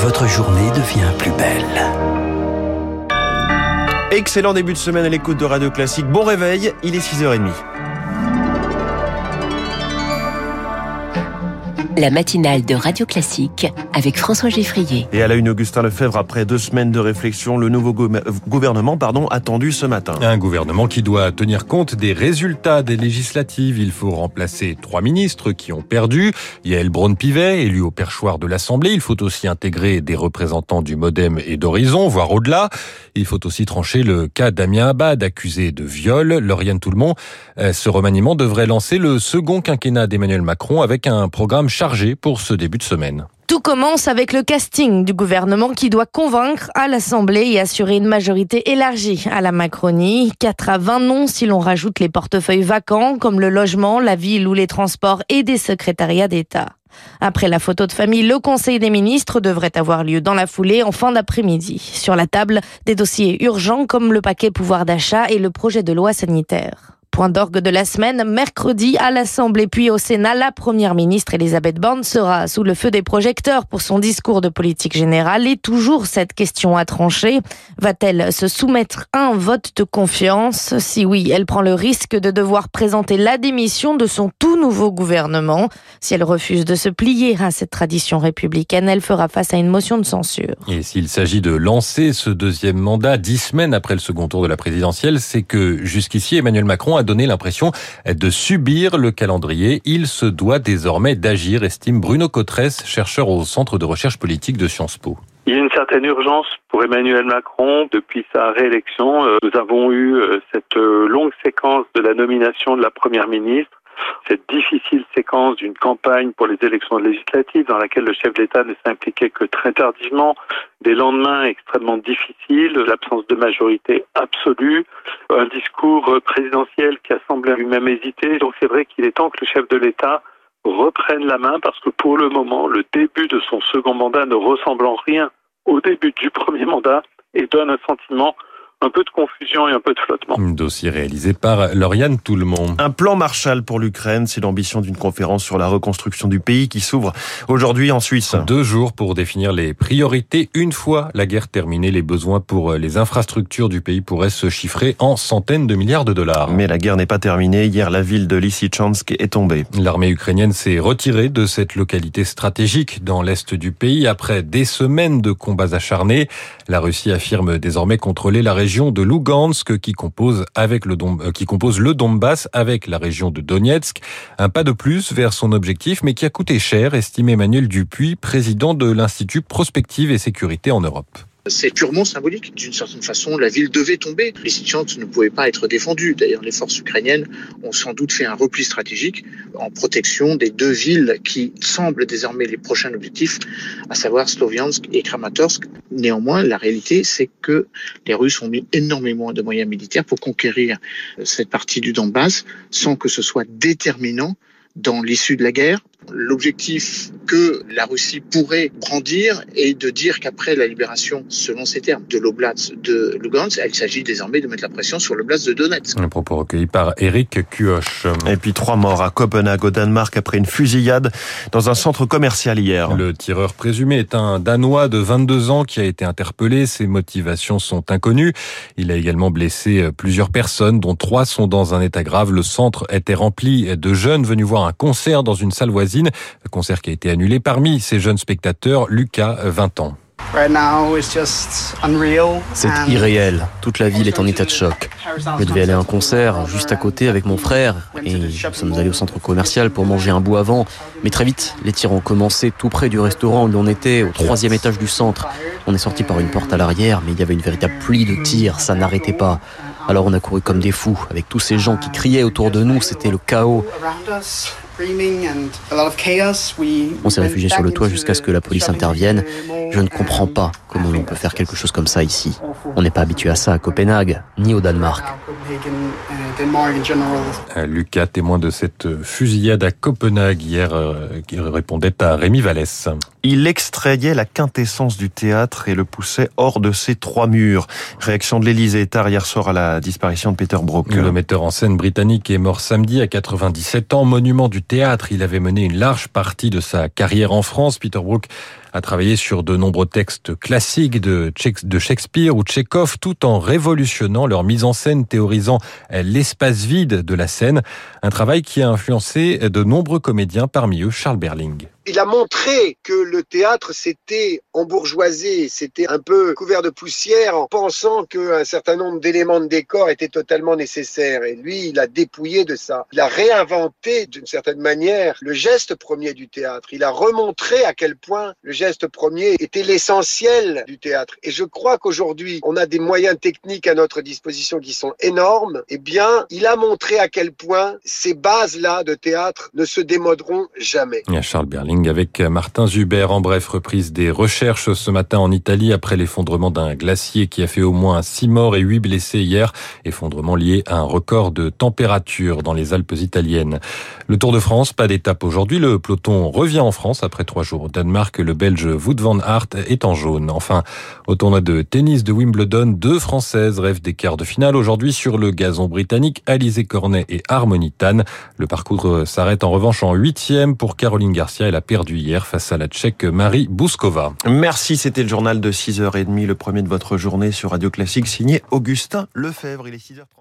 votre journée devient plus belle. Excellent début de semaine à l'écoute de Radio Classique. Bon réveil, il est 6h30. La matinale de Radio Classique avec François Geffrier. Et à la une, Augustin Lefebvre, après deux semaines de réflexion, le nouveau gouvernement pardon, attendu ce matin. Un gouvernement qui doit tenir compte des résultats des législatives. Il faut remplacer trois ministres qui ont perdu. Yael Braun-Pivet, élu au perchoir de l'Assemblée. Il faut aussi intégrer des représentants du Modem et d'Horizon, voire au-delà. Il faut aussi trancher le cas Damien Abad, accusé de viol. Lauriane Toulmont, euh, ce remaniement devrait lancer le second quinquennat d'Emmanuel Macron avec un programme chargé pour ce début de semaine. Tout commence avec le casting du gouvernement qui doit convaincre à l'Assemblée et assurer une majorité élargie à la Macronie. 4 à 20 noms si l'on rajoute les portefeuilles vacants comme le logement, la ville ou les transports et des secrétariats d'État. Après la photo de famille, le Conseil des ministres devrait avoir lieu dans la foulée en fin d'après-midi. Sur la table, des dossiers urgents comme le paquet pouvoir d'achat et le projet de loi sanitaire. Point d'orgue de la semaine, mercredi à l'Assemblée puis au Sénat, la première ministre Elisabeth Borne sera sous le feu des projecteurs pour son discours de politique générale et toujours cette question à trancher. Va-t-elle se soumettre à un vote de confiance? Si oui, elle prend le risque de devoir présenter la démission de son tout nouveau gouvernement. Si elle refuse de se plier à cette tradition républicaine, elle fera face à une motion de censure. Et s'il s'agit de lancer ce deuxième mandat dix semaines après le second tour de la présidentielle, c'est que jusqu'ici Emmanuel Macron a l'impression de subir le calendrier. Il se doit désormais d'agir, estime Bruno Cotresse, chercheur au Centre de recherche politique de Sciences Po. Il y a une certaine urgence pour Emmanuel Macron. Depuis sa réélection, euh, nous avons eu euh, cette euh, longue séquence de la nomination de la Première ministre cette difficile séquence d'une campagne pour les élections législatives dans laquelle le chef de l'État ne s'impliquait que très tardivement, des lendemains extrêmement difficiles, l'absence de majorité absolue, un discours présidentiel qui a semblé lui-même hésiter. Donc c'est vrai qu'il est temps que le chef de l'État reprenne la main parce que pour le moment, le début de son second mandat ne ressemble en rien au début du premier mandat et donne un sentiment un peu de confusion et un peu de flottement. Un dossier réalisé par Lauriane Tout-le-Monde. Un plan Marshall pour l'Ukraine, c'est l'ambition d'une conférence sur la reconstruction du pays qui s'ouvre aujourd'hui en Suisse. Deux jours pour définir les priorités. Une fois la guerre terminée, les besoins pour les infrastructures du pays pourraient se chiffrer en centaines de milliards de dollars. Mais la guerre n'est pas terminée. Hier, la ville de Lysychansk est tombée. L'armée ukrainienne s'est retirée de cette localité stratégique dans l'est du pays après des semaines de combats acharnés. La Russie affirme désormais contrôler la région de Lugansk qui compose avec le euh, qui compose le Donbass avec la région de Donetsk. Un pas de plus vers son objectif, mais qui a coûté cher, estime Emmanuel Dupuis, président de l'Institut Prospective et Sécurité en Europe. C'est purement symbolique. D'une certaine façon, la ville devait tomber. Lysychansk ne pouvait pas être défendue. D'ailleurs, les forces ukrainiennes ont sans doute fait un repli stratégique en protection des deux villes qui semblent désormais les prochains objectifs, à savoir Sloviansk et Kramatorsk. Néanmoins, la réalité, c'est que les Russes ont mis énormément de moyens militaires pour conquérir cette partie du Donbass sans que ce soit déterminant dans l'issue de la guerre. L'objectif que la Russie pourrait brandir est de dire qu'après la libération, selon ces termes, de l'oblast de Lugansk, il s'agit désormais de mettre la pression sur l'oblast de Donetsk. Un propos recueilli par Eric Kuoch. Et puis trois morts à Copenhague, au Danemark, après une fusillade dans un centre commercial hier. Le tireur présumé est un Danois de 22 ans qui a été interpellé. Ses motivations sont inconnues. Il a également blessé plusieurs personnes, dont trois sont dans un état grave. Le centre était rempli de jeunes venus voir un concert dans une salle voisine. Concert qui a été annulé. Parmi ces jeunes spectateurs, Lucas, 20 ans. C'est irréel. Toute la ville est en état de choc. Je devais aller à un concert juste à côté avec mon frère et nous sommes allés au centre commercial pour manger un bout avant. Mais très vite, les tirs ont commencé tout près du restaurant où l'on était, au troisième étage du centre. On est sorti par une porte à l'arrière, mais il y avait une véritable pluie de tirs. Ça n'arrêtait pas. Alors on a couru comme des fous, avec tous ces gens qui criaient autour de nous, c'était le chaos. On s'est réfugié sur le toit jusqu'à ce que la police intervienne. Je ne comprends pas comment on peut faire quelque chose comme ça ici. On n'est pas habitué à ça à Copenhague, ni au Danemark. Euh, Lucas, témoin de cette fusillade à Copenhague hier, euh, qui répondait à Rémi Vallès. Il extrayait la quintessence du théâtre et le poussait hors de ses trois murs. Réaction de l'Élysée tard hier soir à la disparition de Peter Brook. Le metteur en scène britannique est mort samedi à 97 ans, monument du théâtre. Il avait mené une large partie de sa carrière en France. Peter Brook a travaillé sur de nombreux textes classiques de Shakespeare ou Tchekhov, tout en révolutionnant leur mise en scène, théorisant l'espace vide de la scène. Un travail qui a influencé de nombreux comédiens, parmi eux Charles Berling il a montré que le théâtre s'était embourgeoisé, c'était un peu couvert de poussière en pensant qu'un certain nombre d'éléments de décor étaient totalement nécessaires. Et lui, il a dépouillé de ça. Il a réinventé d'une certaine manière le geste premier du théâtre. Il a remontré à quel point le geste premier était l'essentiel du théâtre. Et je crois qu'aujourd'hui, on a des moyens techniques à notre disposition qui sont énormes. Eh bien, il a montré à quel point ces bases-là de théâtre ne se démoderont jamais. Charles Berling avec Martin Zuber. En bref, reprise des recherches ce matin en Italie après l'effondrement d'un glacier qui a fait au moins 6 morts et 8 blessés hier. Effondrement lié à un record de température dans les Alpes italiennes. Le Tour de France, pas d'étape aujourd'hui. Le peloton revient en France après trois jours au Danemark. Le Belge Wout van Aert est en jaune. Enfin, au tournoi de tennis de Wimbledon, deux Françaises rêvent des quarts de finale aujourd'hui sur le gazon britannique. Alizé Cornet et Harmony Tan. Le parcours s'arrête en revanche en huitième pour Caroline Garcia et la perdu hier face à la Tchèque Marie Bouskova. Merci, c'était le journal de 6h30, le premier de votre journée sur Radio Classique, signé Augustin Lefebvre. Il est 6h30.